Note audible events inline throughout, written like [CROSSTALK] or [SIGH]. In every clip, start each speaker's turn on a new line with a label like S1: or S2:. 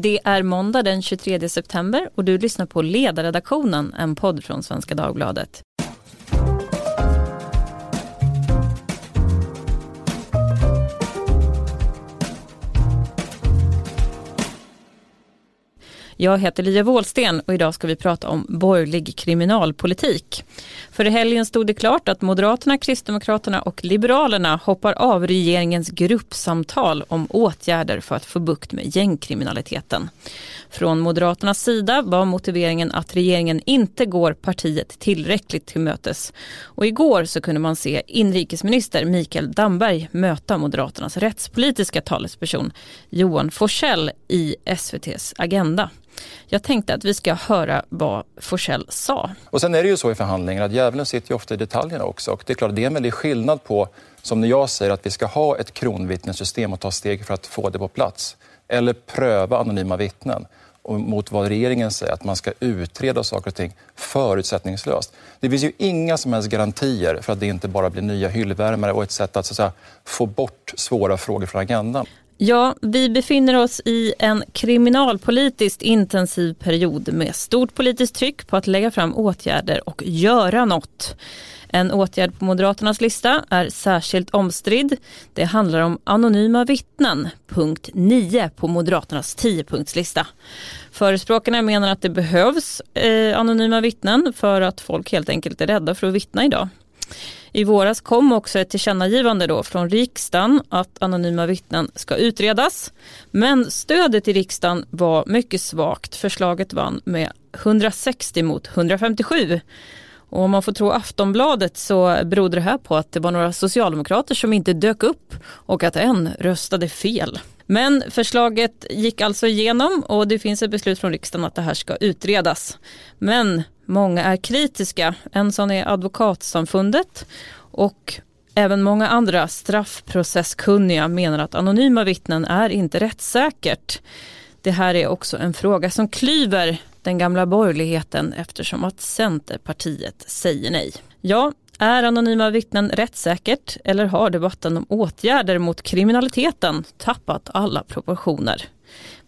S1: Det är måndag den 23 september och du lyssnar på Ledarredaktionen, en podd från Svenska Dagbladet. Jag heter Lia Wåhlsten och idag ska vi prata om borgerlig kriminalpolitik. För i helgen stod det klart att Moderaterna, Kristdemokraterna och Liberalerna hoppar av regeringens gruppsamtal om åtgärder för att få bukt med gängkriminaliteten. Från Moderaternas sida var motiveringen att regeringen inte går partiet tillräckligt till mötes. Och igår så kunde man se inrikesminister Mikael Damberg möta Moderaternas rättspolitiska talesperson Johan Forsell i SVTs Agenda. Jag tänkte att vi ska höra vad Forsell sa.
S2: Och sen är det ju så i förhandlingar att djävulen sitter ju ofta i detaljerna också. Och det är klart, det är en väldig skillnad på, som när jag säger att vi ska ha ett kronvittnessystem och ta steg för att få det på plats. Eller pröva anonyma vittnen och mot vad regeringen säger, att man ska utreda saker och ting förutsättningslöst. Det finns ju inga som helst garantier för att det inte bara blir nya hyllvärmare och ett sätt att, så att säga, få bort svåra frågor från agendan.
S1: Ja, vi befinner oss i en kriminalpolitiskt intensiv period med stort politiskt tryck på att lägga fram åtgärder och göra något. En åtgärd på Moderaternas lista är särskilt omstridd. Det handlar om anonyma vittnen, punkt 9 på Moderaternas 10-punktslista. Förespråkarna menar att det behövs eh, anonyma vittnen för att folk helt enkelt är rädda för att vittna idag. I våras kom också ett tillkännagivande då från riksdagen att anonyma vittnen ska utredas. Men stödet i riksdagen var mycket svagt. Förslaget vann med 160 mot 157. Och om man får tro Aftonbladet så berodde det här på att det var några socialdemokrater som inte dök upp och att en röstade fel. Men förslaget gick alltså igenom och det finns ett beslut från riksdagen att det här ska utredas. Men många är kritiska. En sån är Advokatsamfundet och även många andra straffprocesskunniga menar att anonyma vittnen är inte rättssäkert. Det här är också en fråga som klyver den gamla borgerligheten eftersom att Centerpartiet säger nej. Ja, är anonyma vittnen rättssäkert eller har debatten om åtgärder mot kriminaliteten tappat alla proportioner?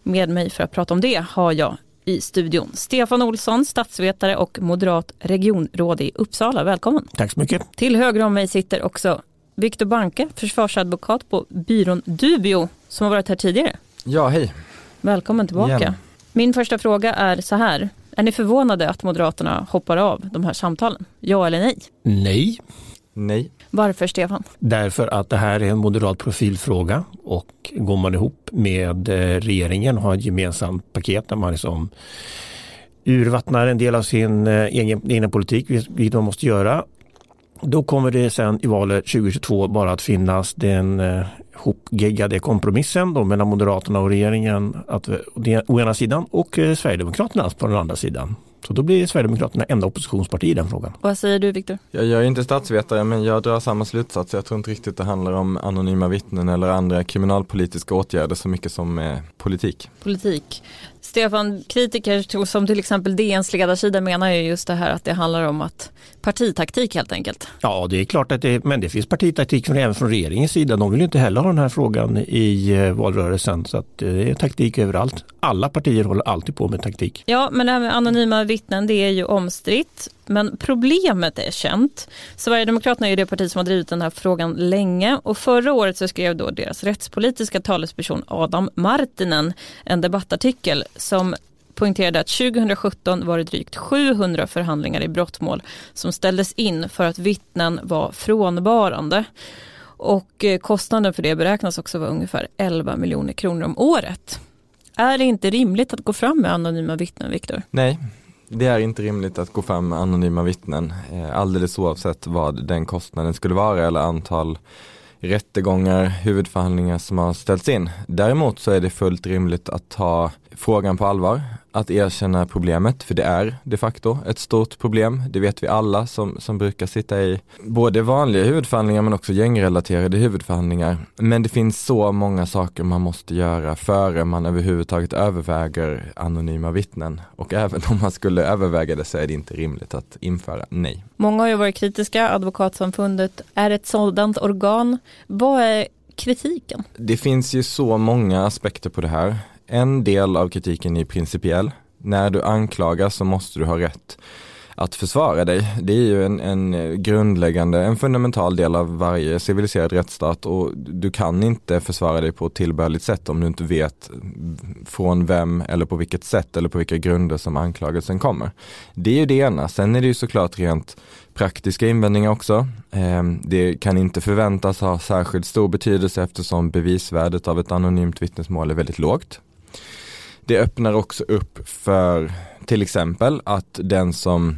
S1: Med mig för att prata om det har jag i studion Stefan Olsson, statsvetare och moderat regionråd i Uppsala. Välkommen!
S3: Tack så mycket!
S1: Till höger om mig sitter också Viktor Banke, försvarsadvokat på byrån Dubio som har varit här tidigare.
S4: Ja, hej!
S1: Välkommen tillbaka! Igen. Min första fråga är så här. Är ni förvånade att Moderaterna hoppar av de här samtalen? Ja eller nej?
S3: Nej.
S4: Nej.
S1: Varför Stefan?
S3: Därför att det här är en moderat profilfråga och går man ihop med eh, regeringen och har ett gemensamt paket där man liksom urvattnar en del av sin eh, egen, egna politik, vilket man måste göra. Då kommer det sen i valet 2022 bara att finnas den eh, hopgeggade kompromissen då mellan Moderaterna och regeringen att, å ena sidan och eh, Sverigedemokraterna på den andra sidan. Så då blir Sverigedemokraterna enda oppositionsparti i den frågan.
S1: Vad säger du Viktor?
S4: Jag, jag är inte statsvetare men jag drar samma slutsats. Jag tror inte riktigt det handlar om anonyma vittnen eller andra kriminalpolitiska åtgärder så mycket som eh, politik.
S1: Politik. Stefan, kritiker som till exempel DNs ledarsida menar ju just det här att det handlar om att partitaktik helt enkelt.
S3: Ja, det är klart att det, men det finns partitaktik från, även från regeringens sida. De vill inte heller ha den här frågan i eh, valrörelsen så att eh, det är taktik överallt. Alla partier håller alltid på med taktik.
S1: Ja, men det här med anonyma vittnen, det är ju omstritt. Men problemet är känt. Sverigedemokraterna är det parti som har drivit den här frågan länge och förra året så skrev då deras rättspolitiska talesperson Adam Martinen en debattartikel som poängterade att 2017 var det drygt 700 förhandlingar i brottmål som ställdes in för att vittnen var frånvarande. Och eh, kostnaden för det beräknas också vara ungefär 11 miljoner kronor om året. Är det inte rimligt att gå fram med anonyma vittnen, Viktor?
S4: Nej, det är inte rimligt att gå fram med anonyma vittnen eh, alldeles oavsett vad den kostnaden skulle vara eller antal rättegångar, huvudförhandlingar som har ställts in. Däremot så är det fullt rimligt att ta frågan på allvar, att erkänna problemet, för det är de facto ett stort problem. Det vet vi alla som, som brukar sitta i både vanliga huvudförhandlingar men också gängrelaterade huvudförhandlingar. Men det finns så många saker man måste göra före man överhuvudtaget överväger anonyma vittnen. Och även om man skulle överväga det så är det inte rimligt att införa nej.
S1: Många har ju varit kritiska, Advokatsamfundet är ett sådant organ. Vad är kritiken?
S4: Det finns ju så många aspekter på det här en del av kritiken är principiell. När du anklagas så måste du ha rätt att försvara dig. Det är ju en, en, grundläggande, en fundamental del av varje civiliserad rättsstat och du kan inte försvara dig på ett tillbörligt sätt om du inte vet från vem eller på vilket sätt eller på vilka grunder som anklagelsen kommer. Det är ju det ena. Sen är det ju såklart rent praktiska invändningar också. Ehm, det kan inte förväntas ha särskilt stor betydelse eftersom bevisvärdet av ett anonymt vittnesmål är väldigt lågt. Det öppnar också upp för till exempel att den som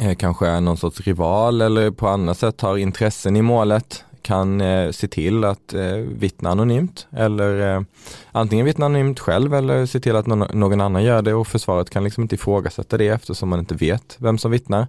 S4: eh, kanske är någon sorts rival eller på annat sätt har intressen i målet kan eh, se till att eh, vittna anonymt eller eh, antingen vittna anonymt själv eller se till att någon, någon, annan gör det och försvaret kan liksom inte ifrågasätta det eftersom man inte vet vem som vittnar.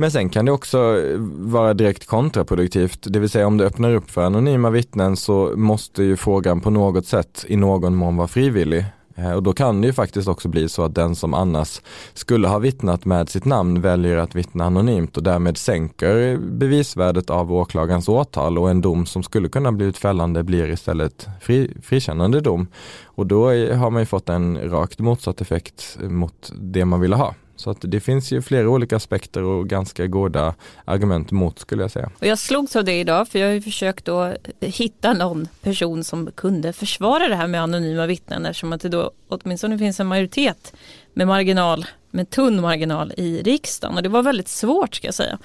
S4: Men sen kan det också eh, vara direkt kontraproduktivt, det vill säga om det öppnar upp för anonyma vittnen så måste ju frågan på något sätt i någon mån vara frivillig. Eh, och då kan det ju faktiskt också bli så att den som annars skulle ha vittnat med sitt namn väljer att vittna anonymt och därmed sänker bevisvärdet av åklagarens åtal och en dom som skulle kunna bli fällande blir istället fri, frikännande dom. Och då har man ju fått en rakt motsatt effekt mot det man ville ha. Så att det finns ju flera olika aspekter och ganska goda argument mot skulle jag säga.
S1: Och jag slogs av det idag för jag har ju försökt att hitta någon person som kunde försvara det här med anonyma vittnen eftersom att det då åtminstone finns en majoritet med marginal med tunn marginal i riksdagen och det var väldigt svårt ska jag säga.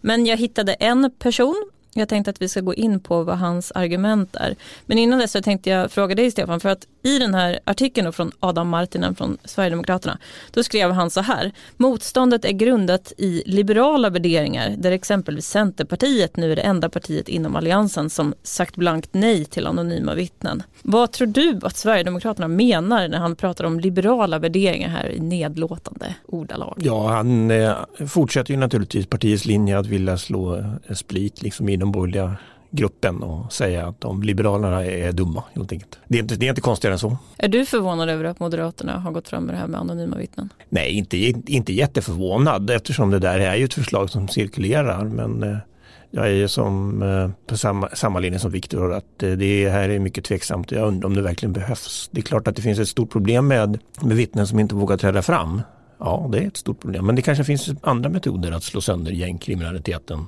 S1: Men jag hittade en person jag tänkte att vi ska gå in på vad hans argument är. Men innan dess så tänkte jag fråga dig Stefan, för att i den här artikeln från Adam Martinen från Sverigedemokraterna, då skrev han så här. Motståndet är grundat i liberala värderingar, där exempelvis Centerpartiet nu är det enda partiet inom alliansen som sagt blankt nej till anonyma vittnen. Vad tror du att Sverigedemokraterna menar när han pratar om liberala värderingar här i nedlåtande ordalag?
S3: Ja, han eh, fortsätter ju naturligtvis partiets linje att vilja slå eh, split liksom i den borgerliga gruppen och säga att de liberalerna är dumma helt enkelt. Det är inte, det är inte konstigare än så.
S1: Är du förvånad över att Moderaterna har gått fram med det här med anonyma vittnen?
S3: Nej, inte, inte jätteförvånad eftersom det där är ju ett förslag som cirkulerar men eh, jag är som eh, på samma, samma linje som Viktor att eh, det här är mycket tveksamt. Jag undrar om det verkligen behövs. Det är klart att det finns ett stort problem med, med vittnen som inte vågar träda fram. Ja, det är ett stort problem. Men det kanske finns andra metoder att slå sönder gängkriminaliteten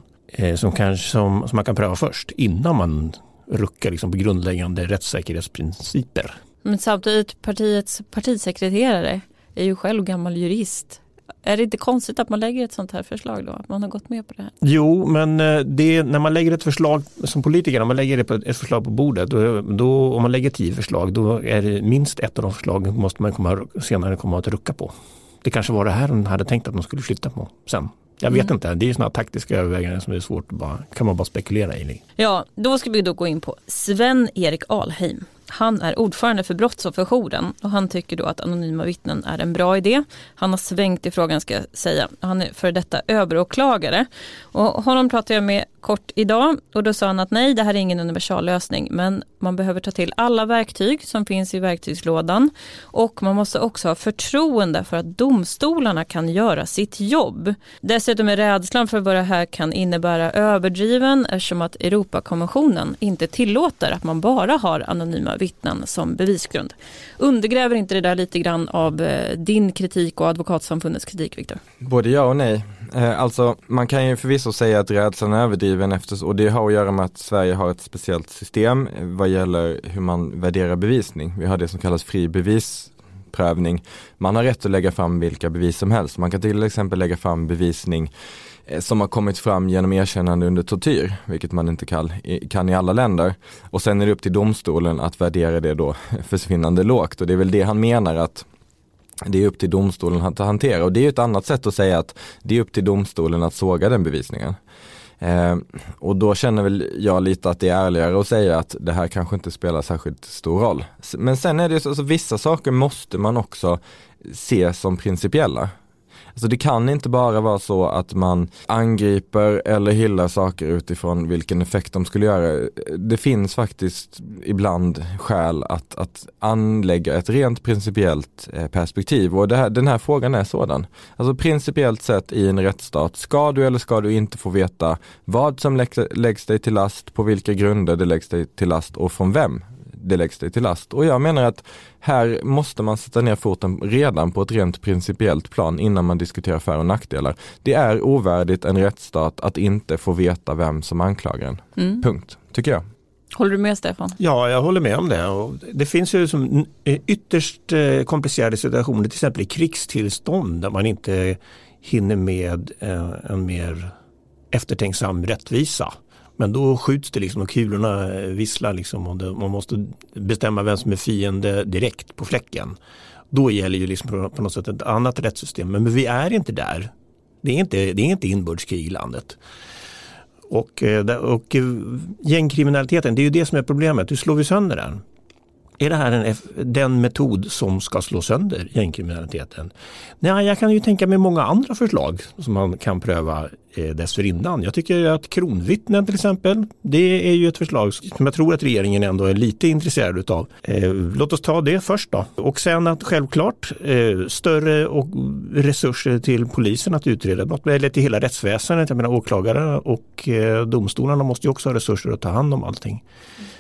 S3: som, kanske, som, som man kan pröva först innan man ruckar liksom på grundläggande rättssäkerhetsprinciper.
S1: Men samtidigt partiets partisekreterare är ju själv gammal jurist. Är det inte konstigt att man lägger ett sånt här förslag då? Att man har gått med på det här?
S3: Jo, men eh, det, när man lägger ett förslag som politiker, när man lägger ett förslag på bordet, då, då, om man lägger tio förslag, då är det minst ett av de förslagen måste man komma, senare komma att rucka på. Det kanske var det här hon hade tänkt att de skulle flytta på sen. Jag vet mm. inte, det är sådana taktiska överväganden som är svårt att bara, kan man bara spekulera i.
S1: Ja, då ska vi då gå in på Sven-Erik Alheim. Han är ordförande för Brottsofferjouren och han tycker då att anonyma vittnen är en bra idé. Han har svängt i frågan ska jag säga. Han är för detta överåklagare. Och honom pratade jag med kort idag och då sa han att nej, det här är ingen universallösning men man behöver ta till alla verktyg som finns i verktygslådan och man måste också ha förtroende för att domstolarna kan göra sitt jobb. Dessutom är rädslan för vad det här kan innebära överdriven eftersom att Europakonventionen inte tillåter att man bara har anonyma vittnen som bevisgrund. Undergräver inte det där lite grann av eh, din kritik och advokatsamfundets kritik, Viktor?
S4: Både ja och nej. Eh, alltså man kan ju förvisso säga att rädslan är överdriven efter, och det har att göra med att Sverige har ett speciellt system eh, vad gäller hur man värderar bevisning. Vi har det som kallas fri bevisprövning. Man har rätt att lägga fram vilka bevis som helst. Man kan till exempel lägga fram bevisning eh, Eh, som har kommit fram genom erkännande under tortyr, vilket man inte kan, kan i alla länder. Och sen är det upp till domstolen att värdera det då [LAUGHS] försvinnande lågt och det är väl det han menar att det är upp till domstolen att hantera och det är ett annat sätt att säga att det är upp till domstolen att såga den bevisningen. Eh, och då känner väl jag lite att det är ärligare att säga att det här kanske inte spelar särskilt stor roll. Men sen är det ju så, alltså, vissa saker måste man också se som principiella. Alltså det kan inte bara vara så att man angriper eller hyllar saker utifrån vilken effekt de skulle göra. Det finns faktiskt ibland skäl att, att anlägga ett rent principiellt eh, perspektiv och här, den här frågan är sådan. Alltså principiellt sett i en rättsstat, ska du eller ska du inte få veta vad som läggs dig till last, på vilka grunder det läggs dig till last och från vem det läggs dig till last. Och jag menar att här måste man sätta ner foten redan på ett rent principiellt plan innan man diskuterar för och nackdelar. Det är ovärdigt en rättsstat att inte få veta vem som anklagar en. Mm. Punkt, tycker jag.
S1: Håller du med Stefan?
S3: Ja, jag håller med om det. Och det finns ju som ytterst eh, komplicerade situationer, till exempel i krigstillstånd där man inte hinner med eh, en mer eftertänksam rättvisa. Men då skjuts det liksom och kulorna visslar liksom och det, man måste bestämma vem som är fiende direkt på fläcken. Då gäller ju liksom på något sätt ett annat rättssystem. Men vi är inte där. Det är inte, det är inte inbördeskrig i landet. Och, eh, och eh, gängkriminaliteten, det är ju det som är problemet. Hur slår vi sönder den? Är det här en, den metod som ska slå sönder gängkriminaliteten? Nej, jag kan ju tänka mig många andra förslag som man kan pröva eh, dessförinnan. Jag tycker att kronvittnen till exempel, det är ju ett förslag som jag tror att regeringen ändå är lite intresserad utav. Eh, låt oss ta det först då. Och sen att självklart eh, större och resurser till polisen att utreda brott, eller till hela rättsväsendet. Jag menar åklagare och eh, domstolarna måste ju också ha resurser att ta hand om allting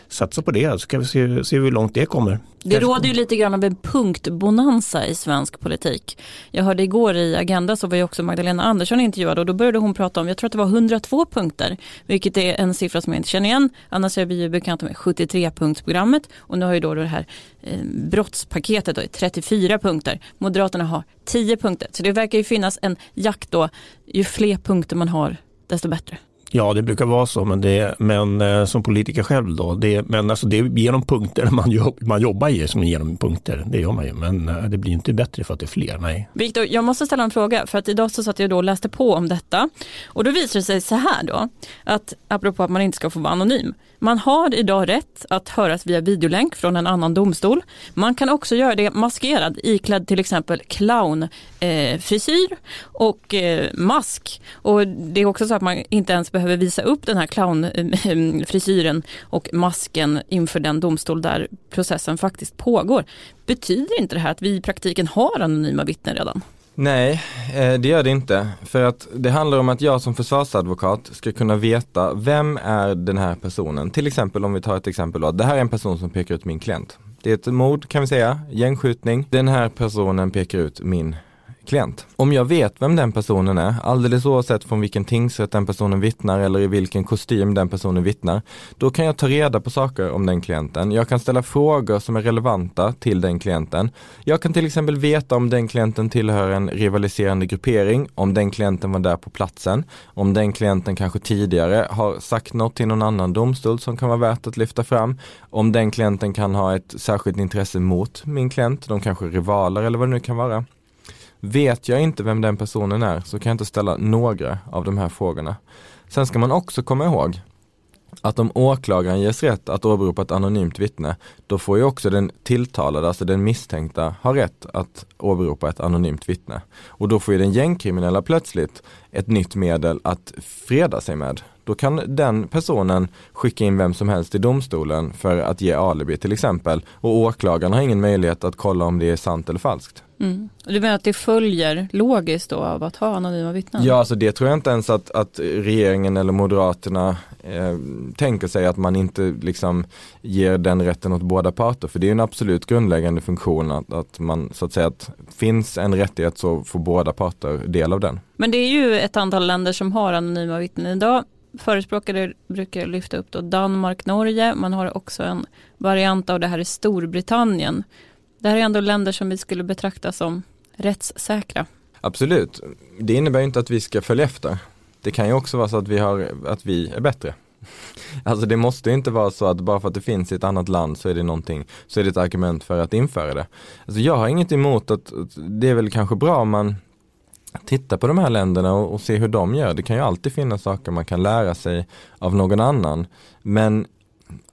S3: satsa på det så kan vi se, se hur långt det kommer.
S1: Det råder ju lite grann av en punktbonanza i svensk politik. Jag hörde igår i Agenda så var ju också Magdalena Andersson intervjuad och då började hon prata om, jag tror att det var 102 punkter, vilket är en siffra som jag inte känner igen. Annars är vi ju bekanta med 73-punktsprogrammet och nu har ju då det här eh, brottspaketet då, 34 punkter. Moderaterna har 10 punkter, så det verkar ju finnas en jakt då, ju fler punkter man har desto bättre.
S3: Ja, det brukar vara så, men, det, men eh, som politiker själv då, det, men alltså det är genom punkter man, jobb, man jobbar ju som genom punkter, det gör man ju, men eh, det blir inte bättre för att det är fler, nej.
S1: Viktor, jag måste ställa en fråga, för att idag så satt jag då och läste på om detta. Och då visar det sig så här då, att apropå att man inte ska få vara anonym, man har idag rätt att höras via videolänk från en annan domstol. Man kan också göra det maskerad, iklädd till exempel clownfrisyr eh, och eh, mask. Och det är också så att man inte ens behöver visa upp den här clownfrisyren eh, [LAUGHS] och masken inför den domstol där processen faktiskt pågår. Betyder inte det här att vi i praktiken har anonyma vittnen redan?
S4: Nej, eh, det gör det inte. För att det handlar om att jag som försvarsadvokat ska kunna veta vem är den här personen. Till exempel om vi tar ett exempel då. Det här är en person som pekar ut min klient. Det är ett mord kan vi säga, gängskjutning. Den här personen pekar ut min klient. Om jag vet vem den personen är, alldeles oavsett från vilken tingsrätt den personen vittnar eller i vilken kostym den personen vittnar, då kan jag ta reda på saker om den klienten. Jag kan ställa frågor som är relevanta till den klienten. Jag kan till exempel veta om den klienten tillhör en rivaliserande gruppering, om den klienten var där på platsen, om den klienten kanske tidigare har sagt något till någon annan domstol som kan vara värt att lyfta fram, om den klienten kan ha ett särskilt intresse mot min klient, de kanske är rivaler eller vad det nu kan vara. Vet jag inte vem den personen är så kan jag inte ställa några av de här frågorna. Sen ska man också komma ihåg att om åklagaren ges rätt att åberopa ett anonymt vittne, då får ju också den tilltalade, alltså den misstänkta, ha rätt att åberopa ett anonymt vittne. Och då får ju den gängkriminella plötsligt ett nytt medel att freda sig med. Då kan den personen skicka in vem som helst i domstolen för att ge alibi till exempel och åklagaren har ingen möjlighet att kolla om det är sant eller falskt.
S1: Mm. Du menar att det följer logiskt då av att ha anonyma vittnen?
S4: Ja, alltså det tror jag inte ens att, att regeringen eller Moderaterna eh, tänker sig att man inte liksom ger den rätten åt båda parter. För det är en absolut grundläggande funktion att, att man så att säga att finns en rättighet så får båda parter del av den.
S1: Men det är ju ett antal länder som har anonyma vittnen idag förespråkare brukar lyfta upp då Danmark, Norge, man har också en variant av det här i Storbritannien. Det här är ändå länder som vi skulle betrakta som rättssäkra.
S4: Absolut, det innebär inte att vi ska följa efter. Det kan ju också vara så att vi, har, att vi är bättre. [LAUGHS] Alltså det måste inte vara så att bara för att det finns i ett annat land så är det någonting, så är det ett argument för att införa det. Alltså jag har inget emot att, det är väl kanske bra om man tittar på de här länderna och, och se hur de gör. Det kan ju alltid finnas saker man kan lära sig av någon annan. Men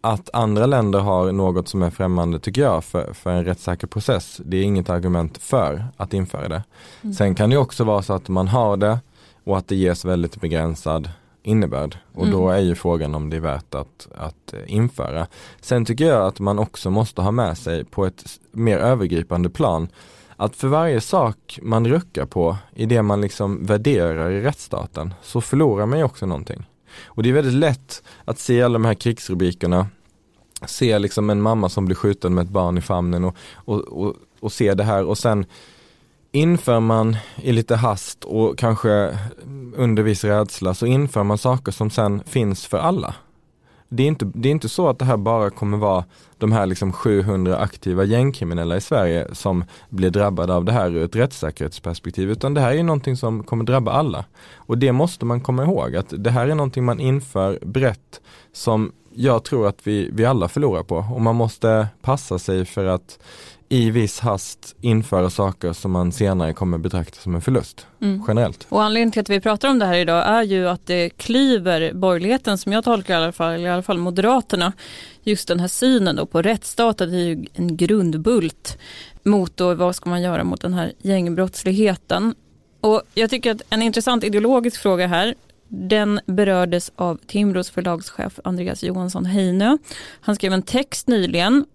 S4: att andra länder har något som är främmande tycker jag för, för en rättssäker process. Det är inget argument för att införa det. Mm. Sen kan det också vara så att man har det och att det ges väldigt begränsad innebörd. Och mm. då är ju frågan om det är värt att, att införa. Sen tycker jag att man också måste ha med sig på ett mer övergripande plan att för varje sak man ruckar på i det man liksom värderar i rättsstaten så förlorar man ju också någonting. Och det är väldigt lätt att se alla de här krigsrubrikerna se liksom en mamma som blir skjuten med ett barn i famnen och, och, och, och se det här och sen inför man i lite hast och kanske under viss rädsla så inför man saker som sen finns för alla. Det är, inte, det är inte så att det här bara kommer vara de här liksom 700 aktiva gängkriminella i Sverige som blir drabbade av det här ur ett rättssäkerhetsperspektiv utan det här är någonting som kommer drabba alla. Och det måste man komma ihåg att det här är någonting man inför brett som jag tror att vi, vi alla förlorar på och man måste passa sig för att i viss hast införa saker som man senare kommer betrakta som en förlust mm. generellt.
S1: Och anledningen till att vi pratar om det här idag är ju att det klyver borgerligheten som jag tolkar i alla fall, i alla fall Moderaterna, just den här synen då på rättsstaten, är ju en grundbult mot då vad ska man göra mot den här gängbrottsligheten. Och jag tycker att en intressant ideologisk fråga här den berördes av Timbros förlagschef Andreas Johansson Heinö. Han skrev en text nyligen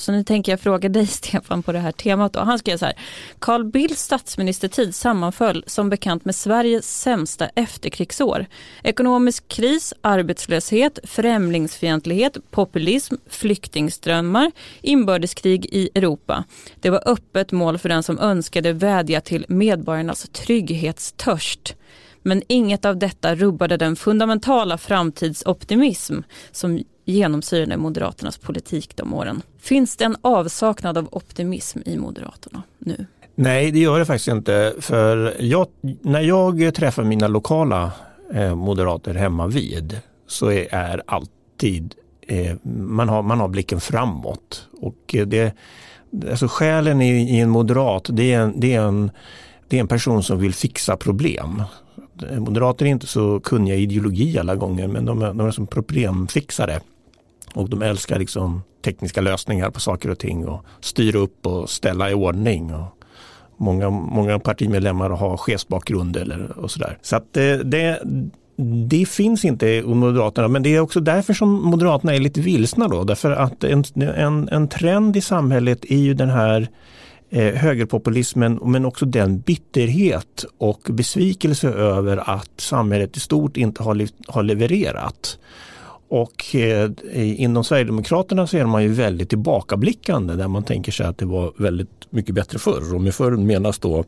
S1: så nu tänker jag fråga dig [LAUGHS] Stefan på det här temat. Då. Han skrev så här. Carl Bildts statsministertid sammanföll som bekant med Sveriges sämsta efterkrigsår. Ekonomisk kris, arbetslöshet, främlingsfientlighet, populism, flyktingströmmar, inbördeskrig i Europa. Det var öppet mål för den som önskade vädja till medborgarnas trygghetstörst. Men inget av detta rubbade den fundamentala framtidsoptimism som genomsyrade Moderaternas politik de åren. Finns det en avsaknad av optimism i Moderaterna nu?
S3: Nej, det gör det faktiskt inte. För jag, när jag träffar mina lokala eh, moderater hemma vid så är, är alltid eh, man, har, man har blicken framåt. Och det, alltså själen i, i en moderat det är en, det, är en, det är en person som vill fixa problem. Moderater är inte så kunniga i ideologi alla gånger men de är, de är som problemfixare. Och de älskar liksom tekniska lösningar på saker och ting och styra upp och ställa i ordning. Och många, många partimedlemmar har chefsbakgrund eller och sådär. Så att det, det, det finns inte hos Moderaterna men det är också därför som Moderaterna är lite vilsna då. Därför att en, en, en trend i samhället är ju den här eh, högerpopulismen men också den bitterhet och besvikelse över att samhället i stort inte har, har levererat. Och eh, inom Sverigedemokraterna så är man ju väldigt tillbakablickande där man tänker sig att det var väldigt mycket bättre förr. Och med förr menas då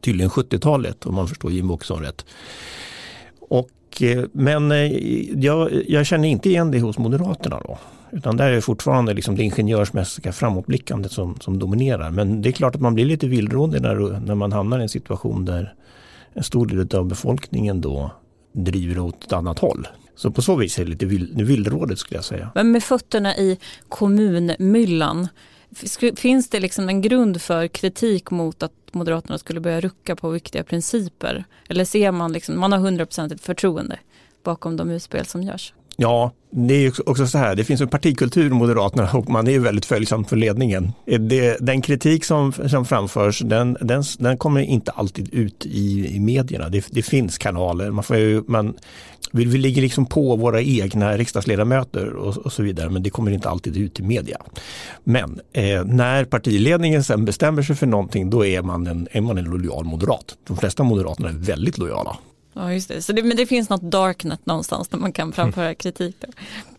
S3: tydligen 70-talet om man förstår Jim Åkesson rätt. Och, eh, men eh, jag, jag, känner inte igen det hos Moderaterna då. Utan där är det fortfarande liksom det ingenjörsmässiga framåtblickandet som, som dominerar. Men det är klart att man blir lite villrådig när, när man hamnar i en situation där en stor del av befolkningen då driver åt ett annat håll. Så på så vis är det lite vild, villrådigt skulle jag säga.
S1: Men med fötterna i kommunmyllan, finns det liksom en grund för kritik mot att Moderaterna skulle börja rucka på viktiga principer? Eller ser man liksom, man har 100% förtroende bakom de utspel som görs?
S3: Ja, det är också så här, det finns en partikultur i Moderaterna och man är väldigt följsam för ledningen. Det, den kritik som, som framförs, den, den, den kommer inte alltid ut i, i medierna. Det, det finns kanaler, man får ju, man, vi, vi ligger liksom på våra egna riksdagsledamöter och, och, så vidare, men det kommer inte alltid ut i media. Men eh, när partiledningen sen bestämmer sig för någonting, då är man en, är man en lojal moderat. De flesta moderaterna är väldigt lojala.
S1: Ja, just det. Så det, men det finns något darknet någonstans där man kan framföra mm. kritik då,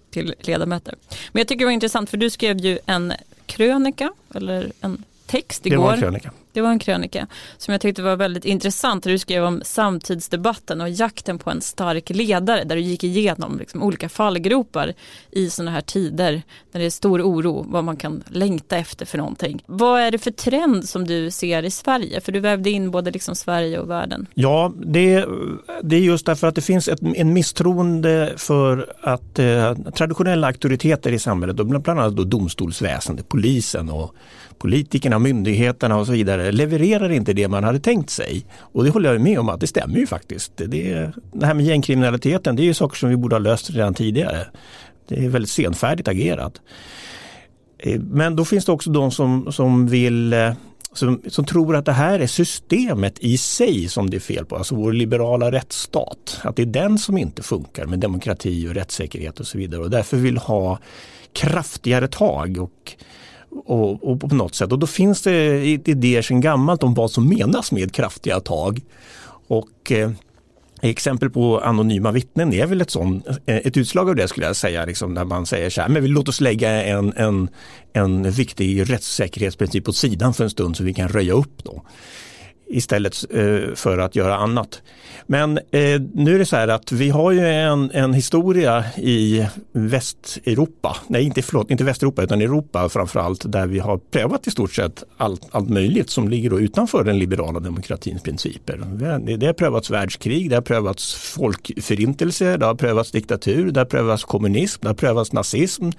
S1: till ledamöter. Men jag tycker det var intressant för du skrev ju en krönika eller en text igår. Det
S3: var en krönika.
S1: Det var en krönika som jag tyckte var väldigt intressant. Du skrev om samtidsdebatten och jakten på en stark ledare där du gick igenom liksom olika fallgropar i sådana här tider när det är stor oro vad man kan längta efter för någonting. Vad är det för trend som du ser i Sverige? För du vävde in både liksom Sverige och världen.
S3: Ja, det, det är just därför att det finns ett, en misstroende för att eh, traditionella auktoriteter i samhället, bland annat då domstolsväsendet, polisen och politikerna, myndigheterna och så vidare levererar inte det man hade tänkt sig. Och det håller jag med om att det stämmer ju faktiskt. Det, det här med gängkriminaliteten, det är ju saker som vi borde ha löst redan tidigare. Det är väldigt senfärdigt agerat. Eh, men då finns det också de som, som vill eh, som, som, tror att det här är systemet i sig som det är fel på, alltså vår liberala rättsstat. Att det är den som inte funkar med demokrati och rättssäkerhet och så vidare och därför vill ha kraftigare tag och och, och, på något sätt. Och då finns det idéer sedan gammalt om vad som menas med kraftiga tag. Och eh, Exempel på anonyma vittnen är väl ett, sånt, eh, ett utslag av det skulle jag säga, liksom, där man säger så här, men låt oss lägga en, en, en viktig rättssäkerhetsprincip åt sidan för en stund så vi kan röja upp då istället eh, för att göra annat. Men eh, nu är det så här att vi har ju en, en historia i Västeuropa, nej inte, förlåt, inte Västeuropa utan Europa framförallt, där vi har prövat i stort sett allt, allt möjligt som ligger då utanför den liberala demokratins principer. Det, det har prövats världskrig, det har prövats folkförintelse, det har prövats diktatur, det har prövats kommunism, det har prövats nazism.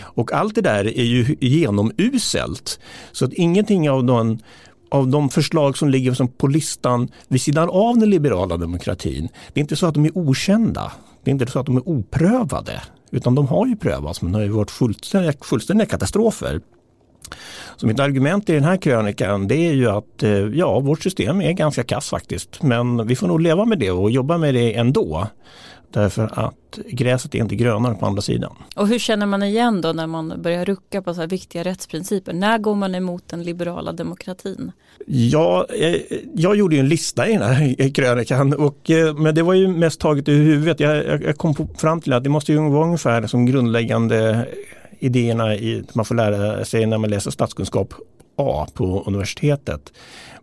S3: Och allt det där är ju genomuselt. Så att ingenting av den av de förslag som ligger på listan vid sidan av den liberala demokratin. Det är inte så att de är okända. Det är inte så att de är oprövade. Utan de har ju prövats men det har ju varit fullständiga, fullständiga katastrofer. Så mitt argument i den här krönikan det är ju att eh, ja, vårt system är ganska kass faktiskt. Men vi får nog leva med det och jobba med det ändå. Därför att gräset är inte grönare på andra sidan.
S1: Och hur känner man igen då när man börjar rucka på så här viktiga rättsprinciper? När går man emot den liberala demokratin?
S3: Ja, eh, jag gjorde ju en lista i den här [LAUGHS] krönikan, och, eh, men det var ju mest taget ur huvudet. Jag, jag kom fram till att det måste ju vara ungefär som grundläggande idéerna i, man får lära sig när man läser statskunskap A på universitetet.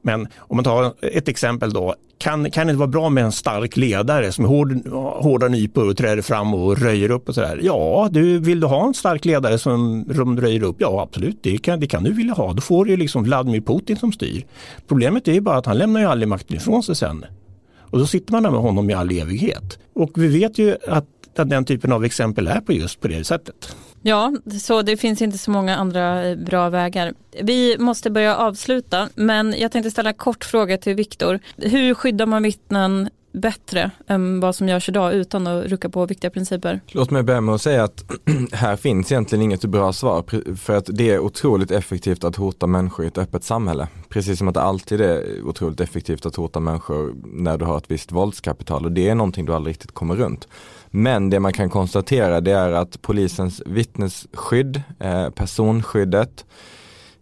S3: Men om man tar ett exempel då, kan, kan det vara bra med en stark ledare som är hård, hårda nypor och träder fram och röjer upp och sådär? Ja, du, vill du ha en stark ledare som, som röjer upp? Ja, absolut, det kan, det kan du vilja ha. Då får du liksom Vladimir Putin som styr. Problemet är ju bara att han lämnar ju aldrig makten ifrån sig sen. Och då sitter man där med honom i all evighet. Och vi vet ju att, att den typen av exempel är på just på det sättet.
S1: Ja, så det finns inte så många andra eh, bra vägar. Vi måste börja avsluta, men jag tänkte ställa en kort fråga till Viktor. Hur skyddar man vittnen bättre än vad som görs idag utan att rucka på viktiga principer?
S4: Låt mig börja med att säga att [CLEARS THROAT] här finns egentligen inget bra svar för att det är otroligt effektivt att hota människor i ett öppet samhälle. Precis som att det alltid är otroligt effektivt att hota människor när du har ett visst våldskapital och det är någonting du aldrig riktigt kommer runt. Men det man kan konstatera det är att polisens vittnesskydd, eh, personskyddet,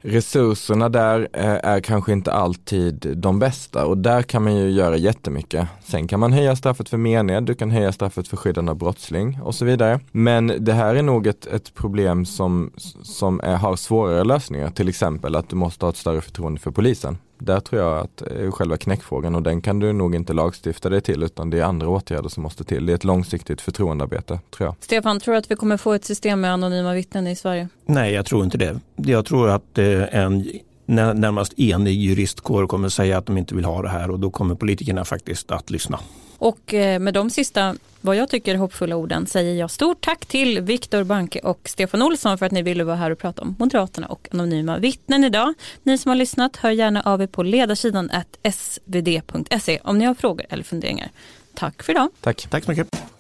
S4: resurserna där eh, är kanske inte alltid de bästa och där kan man ju göra jättemycket. Sen kan man höja straffet för mened, du kan höja straffet för skyddande av brottsling och så vidare. Men det här är nog ett, ett problem som, som är, har svårare lösningar, till exempel att du måste ha ett större förtroende för polisen. Där tror jag att är själva knäckfrågan och den kan du nog inte lagstifta dig till utan det är andra åtgärder som måste till. Det är ett långsiktigt förtroendearbete tror jag.
S1: Stefan, tror du att vi kommer få ett system med anonyma vittnen i Sverige?
S3: Nej, jag tror inte det. Jag tror att eh, en närmast enig juristkår kommer säga att de inte vill ha det här och då kommer politikerna faktiskt att lyssna.
S1: Och eh, med de sista, vad jag tycker hoppfulla orden, säger jag stort tack till Viktor Banke och Stefan Olsson för att ni ville vara här och prata om Moderaterna och anonyma vittnen idag. Ni som har lyssnat, hör gärna av er på ledarsidan svd.se om ni har frågor eller funderingar. Tack för idag.
S3: Tack. Tack så mycket.